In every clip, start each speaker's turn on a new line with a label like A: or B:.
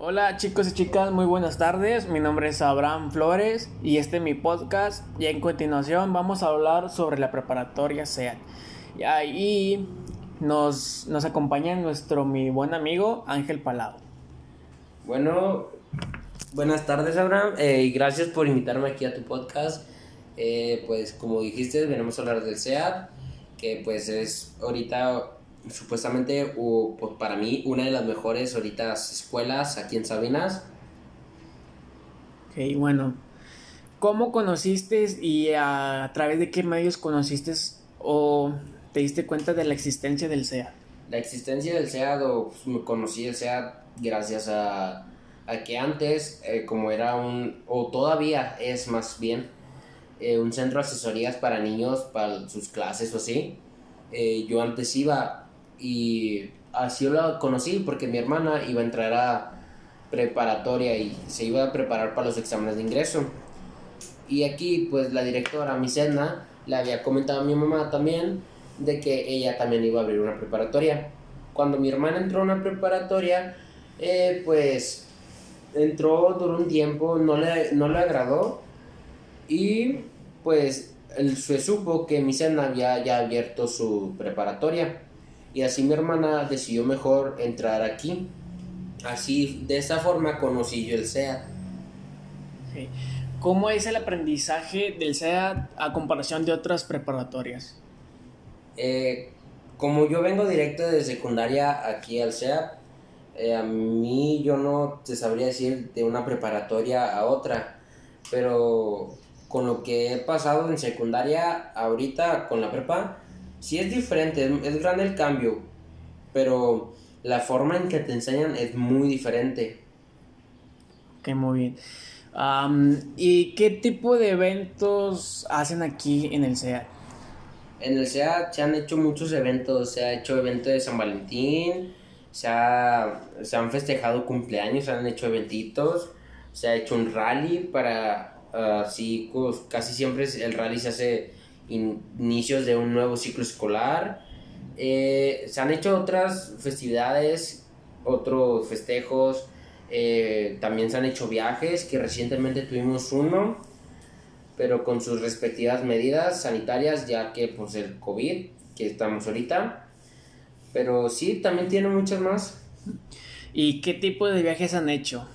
A: Hola chicos y chicas, muy buenas tardes. Mi nombre es Abraham Flores y este es mi podcast. Y en continuación vamos a hablar sobre la preparatoria SEAT. Y ahí nos, nos acompaña nuestro mi buen amigo Ángel Palado.
B: Bueno, buenas tardes Abraham eh, y gracias por invitarme aquí a tu podcast. Eh, pues como dijiste, venimos a hablar del SEAT, que pues es ahorita supuestamente o, pues, para mí una de las mejores ahorita escuelas aquí en Sabinas.
A: Ok, bueno. ¿Cómo conociste y a, través de qué medios conociste o te diste cuenta de la existencia del SEAT?
B: La existencia del SEAT o pues, conocí el SEAT gracias a, a que antes, eh, como era un, o todavía es más bien, eh, un centro de asesorías para niños, para sus clases o así. Eh, yo antes iba y así lo conocí porque mi hermana iba a entrar a preparatoria y se iba a preparar para los exámenes de ingreso. Y aquí pues la directora, mi Sedna, le había comentado a mi mamá también de que ella también iba a abrir una preparatoria. Cuando mi hermana entró a una preparatoria, eh, pues entró, duró un tiempo, no le, no le agradó y pues se supo que mi Sedna había ya abierto su preparatoria y así mi hermana decidió mejor entrar aquí. Así, de esa forma conocí yo el SEAT.
A: ¿Cómo es el aprendizaje del SEAT a comparación de otras preparatorias?
B: Eh, como yo vengo directo de secundaria aquí al SEAT, eh, a mí yo no te sabría decir de una preparatoria a otra, pero con lo que he pasado en secundaria ahorita con la prepa, sí es diferente, es, grande el cambio, pero la forma en que te enseñan es muy diferente.
A: Ok, muy bien. ¿Y qué tipo de eventos hacen aquí en el SEAT?
B: En el SEAT se han hecho muchos eventos, se ha hecho evento de San Valentín, se, se han festejado cumpleaños, se han hecho eventitos, se ha hecho un rally para, así, pues, casi siempre el rally se hace inicios de un nuevo ciclo escolar. Eh, se han hecho otras festividades, otros festejos, eh, también se han hecho viajes, que recientemente tuvimos uno, pero con sus respectivas medidas sanitarias, ya que pues el COVID, que estamos ahorita. Pero sí, también tiene muchas más.
A: ¿Y qué tipo de viajes han hecho?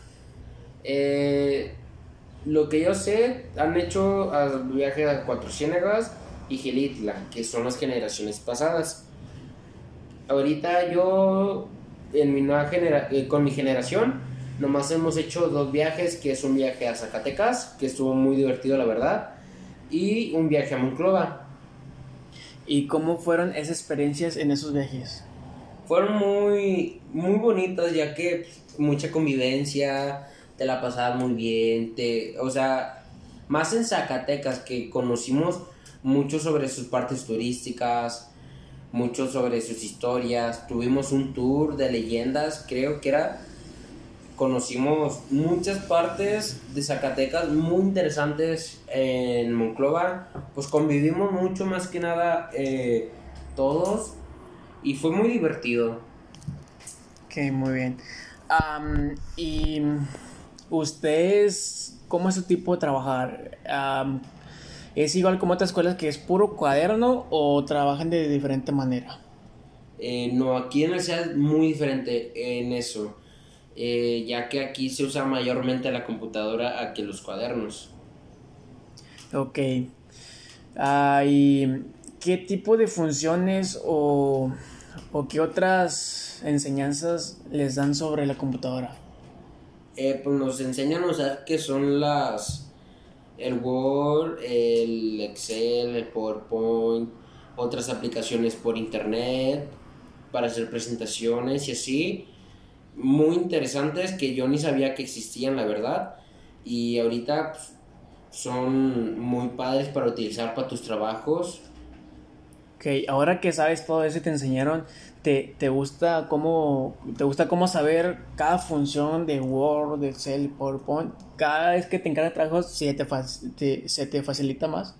B: Eh, lo que yo sé, han hecho viajes a Cuatro Ciénegas, y Gelitla, que son las generaciones pasadas. Ahorita yo, en mi nueva genera eh, con mi generación, nomás hemos hecho dos viajes, que es un viaje a Zacatecas, que estuvo muy divertido la verdad, y un viaje a Monclova.
A: ¿Y cómo fueron esas experiencias en esos viajes?
B: Fueron muy, muy bonitas, ya que pues, mucha convivencia, te la pasabas muy bien, te, o sea, más en Zacatecas que conocimos mucho sobre sus partes turísticas, mucho sobre sus historias. Tuvimos un tour de leyendas, creo que era. Conocimos muchas partes de Zacatecas muy interesantes en Monclova. Pues convivimos mucho más que nada eh, todos y fue muy divertido.
A: Ok, muy bien. y ustedes, ¿cómo es su tipo de trabajar? ¿Es igual como otras escuelas que es puro cuaderno o trabajan de diferente manera?
B: Eh, no, aquí en el SEA es muy diferente en eso, eh, ya que aquí se usa mayormente la computadora a que los cuadernos.
A: Ok. Ah, ¿Y qué tipo de funciones o, o qué otras enseñanzas les dan sobre la computadora?
B: Eh, pues nos enseñan a usar qué son las el Word, el Excel, el PowerPoint, otras aplicaciones por internet para hacer presentaciones y así. Muy interesantes que yo ni sabía que existían, la verdad. Y ahorita pues, son muy padres para utilizar para tus trabajos.
A: Ok, ahora que sabes todo eso y te enseñaron, ¿te, te, gusta cómo, ¿te gusta cómo saber cada función de Word, de Excel, PowerPoint? Cada vez que te encargas trabajo, ¿se te, ¿se te facilita más?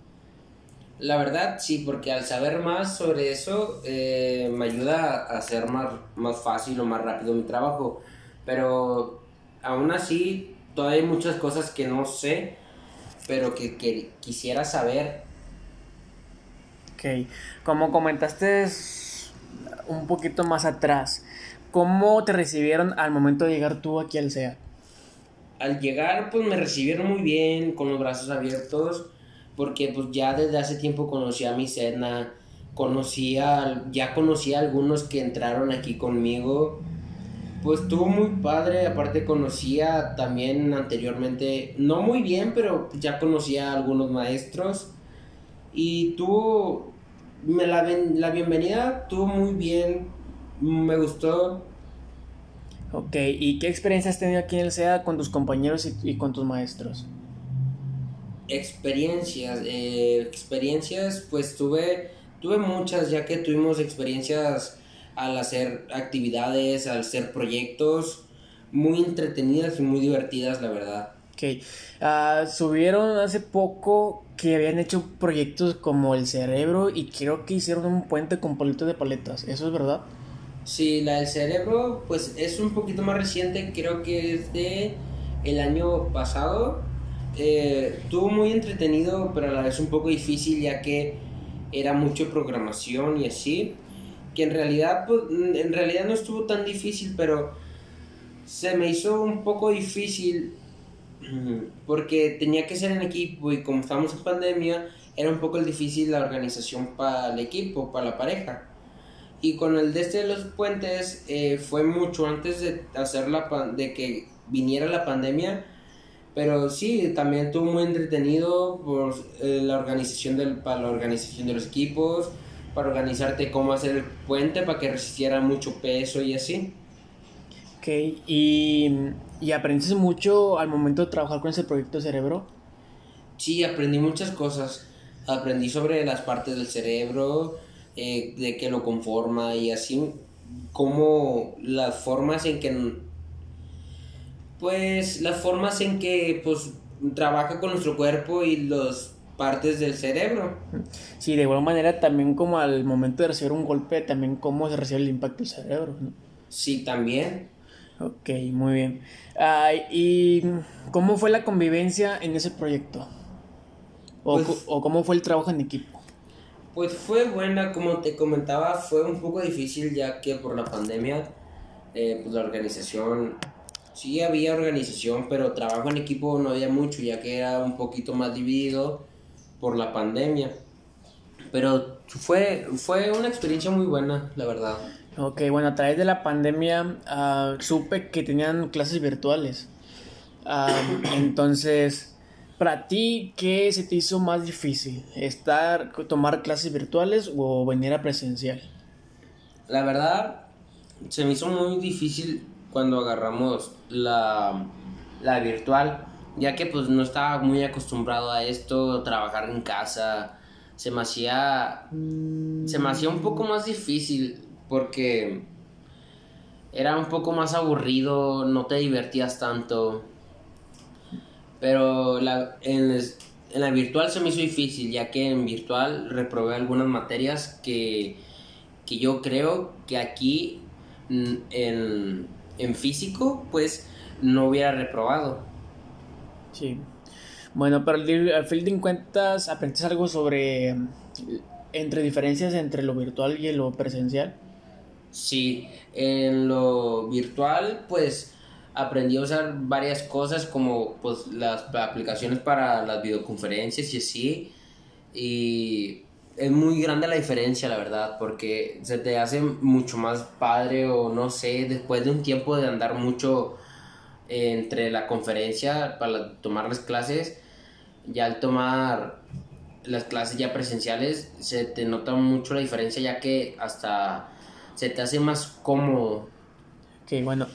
B: La verdad, sí, porque al saber más sobre eso eh, me ayuda a hacer más, más fácil o más rápido mi trabajo. Pero aún así, todavía hay muchas cosas que no sé, pero que, que quisiera saber.
A: Ok, como comentaste un poquito más atrás, ¿cómo te recibieron al momento de llegar tú aquí al SEA?
B: Al llegar, pues me recibieron muy bien, con los brazos abiertos, porque pues ya desde hace tiempo conocí a mi cena, conocía, ya conocía a algunos que entraron aquí conmigo. Pues estuvo muy padre, aparte conocía también anteriormente, no muy bien, pero ya conocía a algunos maestros. Y tuvo, me la, la bienvenida tuvo muy bien, me gustó.
A: Ok, ¿y qué experiencia has tenido aquí en el SEA con tus compañeros y, con tus maestros?
B: Experiencias, eh, experiencias, pues tuve Tuve muchas, ya que tuvimos experiencias al hacer actividades, al hacer proyectos muy entretenidas y muy divertidas, la verdad.
A: Ok. Ah, subieron hace poco que habían hecho proyectos como el cerebro y creo que hicieron un puente con palitos de paletas. ¿Eso es verdad?
B: Sí, la del cerebro, pues es un poquito más reciente, creo que es de el año pasado. Eh, tuvo muy entretenido, pero a la vez un poco difícil, ya que era mucho programación y así, que en realidad, pues, en realidad no estuvo tan difícil, pero se me hizo un poco difícil porque tenía que ser en equipo y como estábamos en pandemia, era un poco difícil la organización para el equipo, para la pareja. Y con el de este de los puentes eh, fue mucho antes de hacer la de que viniera la pandemia pero sí, también estuvo muy entretenido por eh, la organización del, para la organización de los equipos, para organizarte cómo hacer el puente para que resistiera mucho peso y así.
A: ¿Y, y aprendiste mucho al momento de trabajar con ese proyecto Cerebro?
B: Sí, aprendí muchas cosas. Aprendí sobre las partes del cerebro, eh, de qué lo conforma y así, como las formas en que pues las formas en que pues trabaja con nuestro cuerpo y las partes del cerebro.
A: Sí, de igual manera también como al momento de recibir un golpe, también cómo se recibe el impacto del cerebro.
B: Sí, también.
A: Ok, muy bien. ¿Y cómo fue la convivencia en ese proyecto? ¿O, pues ¿O cómo fue el trabajo en equipo?
B: Pues fue buena, como te comentaba, fue un poco difícil ya que por la pandemia, eh, pues la organización sí había organización, pero trabajo en equipo no había mucho, ya que era un poquito más dividido por la pandemia. Pero fue, fue una experiencia muy buena, la verdad.
A: Ok, bueno, a través de la pandemia ah, supe que tenían clases virtuales. Ah, entonces, para ti, ¿qué se te hizo más difícil? ¿Estar, tomar clases virtuales o venir a presencial?
B: La verdad, se me hizo muy difícil cuando agarramos la, la virtual, ya que pues no estaba muy acostumbrado a esto, trabajar en casa, se me hacía, se me hacía un poco más difícil porque era un poco más aburrido, no te divertías tanto. Pero la, en, la virtual se me hizo difícil, ya que en virtual reprobé algunas materias que, que yo creo que aquí en, en físico, pues no hubiera reprobado.
A: Sí. Bueno, pero al fin de cuentas, ¿aprendiste algo sobre entre diferencias entre lo virtual y lo presencial?
B: Sí, en lo virtual, pues aprendí a usar varias cosas como pues las aplicaciones para las videoconferencias y así. Y es muy grande la diferencia, la verdad, porque se te hace mucho más padre o no sé, después de un tiempo de andar mucho entre la conferencia para tomar las clases, ya al tomar las clases ya presenciales se te nota mucho la diferencia ya que hasta se te hace más cómodo.
A: Ok, bueno.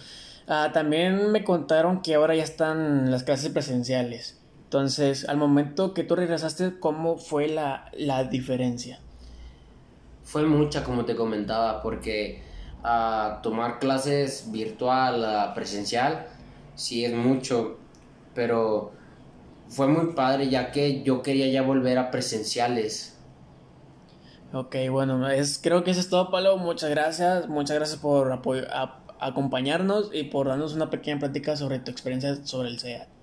A: Ah, también me contaron que ahora ya están las clases presenciales. Entonces, al momento que tú regresaste, ¿cómo fue la, diferencia?
B: Fue mucha, como te comentaba, porque a tomar clases virtual a presencial, sí es mucho, pero fue muy padre ya que yo quería ya volver a presenciales.
A: Ok, bueno, es, creo que eso es todo, Palo. Muchas gracias. Muchas gracias por acompañarnos y por darnos una pequeña plática sobre tu experiencia sobre el SEAT.